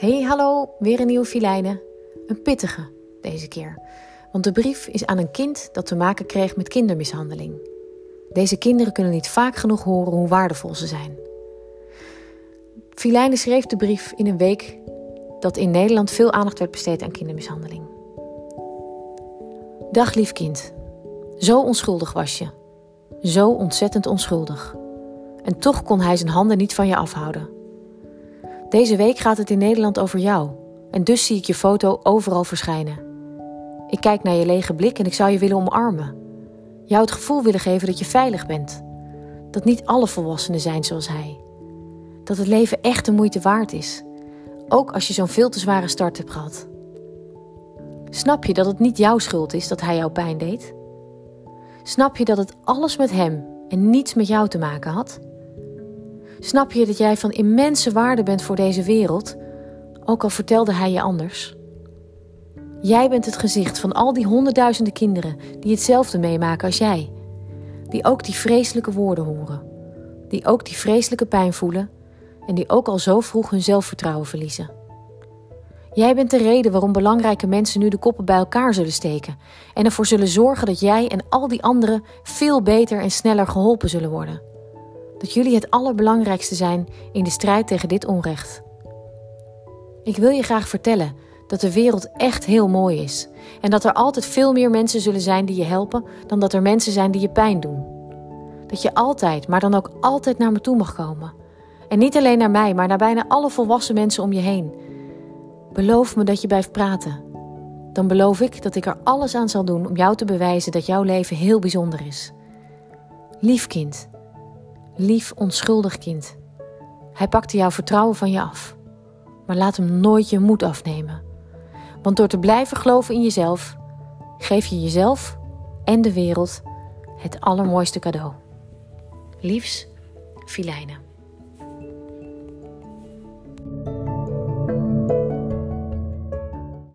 Hey, hallo, weer een nieuwe filijne. Een pittige deze keer. Want de brief is aan een kind dat te maken kreeg met kindermishandeling. Deze kinderen kunnen niet vaak genoeg horen hoe waardevol ze zijn. Filijne schreef de brief in een week dat in Nederland veel aandacht werd besteed aan kindermishandeling. Dag lief kind. Zo onschuldig was je. Zo ontzettend onschuldig. En toch kon hij zijn handen niet van je afhouden. Deze week gaat het in Nederland over jou. En dus zie ik je foto overal verschijnen. Ik kijk naar je lege blik en ik zou je willen omarmen. Jou het gevoel willen geven dat je veilig bent. Dat niet alle volwassenen zijn zoals hij. Dat het leven echt de moeite waard is. Ook als je zo'n veel te zware start hebt gehad. Snap je dat het niet jouw schuld is dat hij jou pijn deed? Snap je dat het alles met hem en niets met jou te maken had? Snap je dat jij van immense waarde bent voor deze wereld, ook al vertelde hij je anders? Jij bent het gezicht van al die honderdduizenden kinderen die hetzelfde meemaken als jij, die ook die vreselijke woorden horen, die ook die vreselijke pijn voelen. En die ook al zo vroeg hun zelfvertrouwen verliezen. Jij bent de reden waarom belangrijke mensen nu de koppen bij elkaar zullen steken. En ervoor zullen zorgen dat jij en al die anderen veel beter en sneller geholpen zullen worden dat jullie het allerbelangrijkste zijn in de strijd tegen dit onrecht. Ik wil je graag vertellen dat de wereld echt heel mooi is en dat er altijd veel meer mensen zullen zijn die je helpen dan dat er mensen zijn die je pijn doen. Dat je altijd, maar dan ook altijd naar me toe mag komen. En niet alleen naar mij, maar naar bijna alle volwassen mensen om je heen. Beloof me dat je blijft praten. Dan beloof ik dat ik er alles aan zal doen om jou te bewijzen dat jouw leven heel bijzonder is. Lief kind, lief, onschuldig kind. Hij pakte jouw vertrouwen van je af. Maar laat hem nooit je moed afnemen. Want door te blijven geloven in jezelf, geef je jezelf en de wereld het allermooiste cadeau. Liefs, Filijnen.